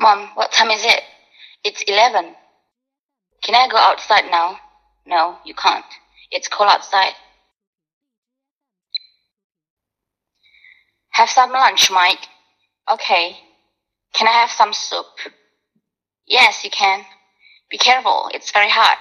Mom, what time is it? It's 11. Can I go outside now? No, you can't. It's cold outside. Have some lunch, Mike. Okay. Can I have some soup? Yes, you can. Be careful, it's very hot.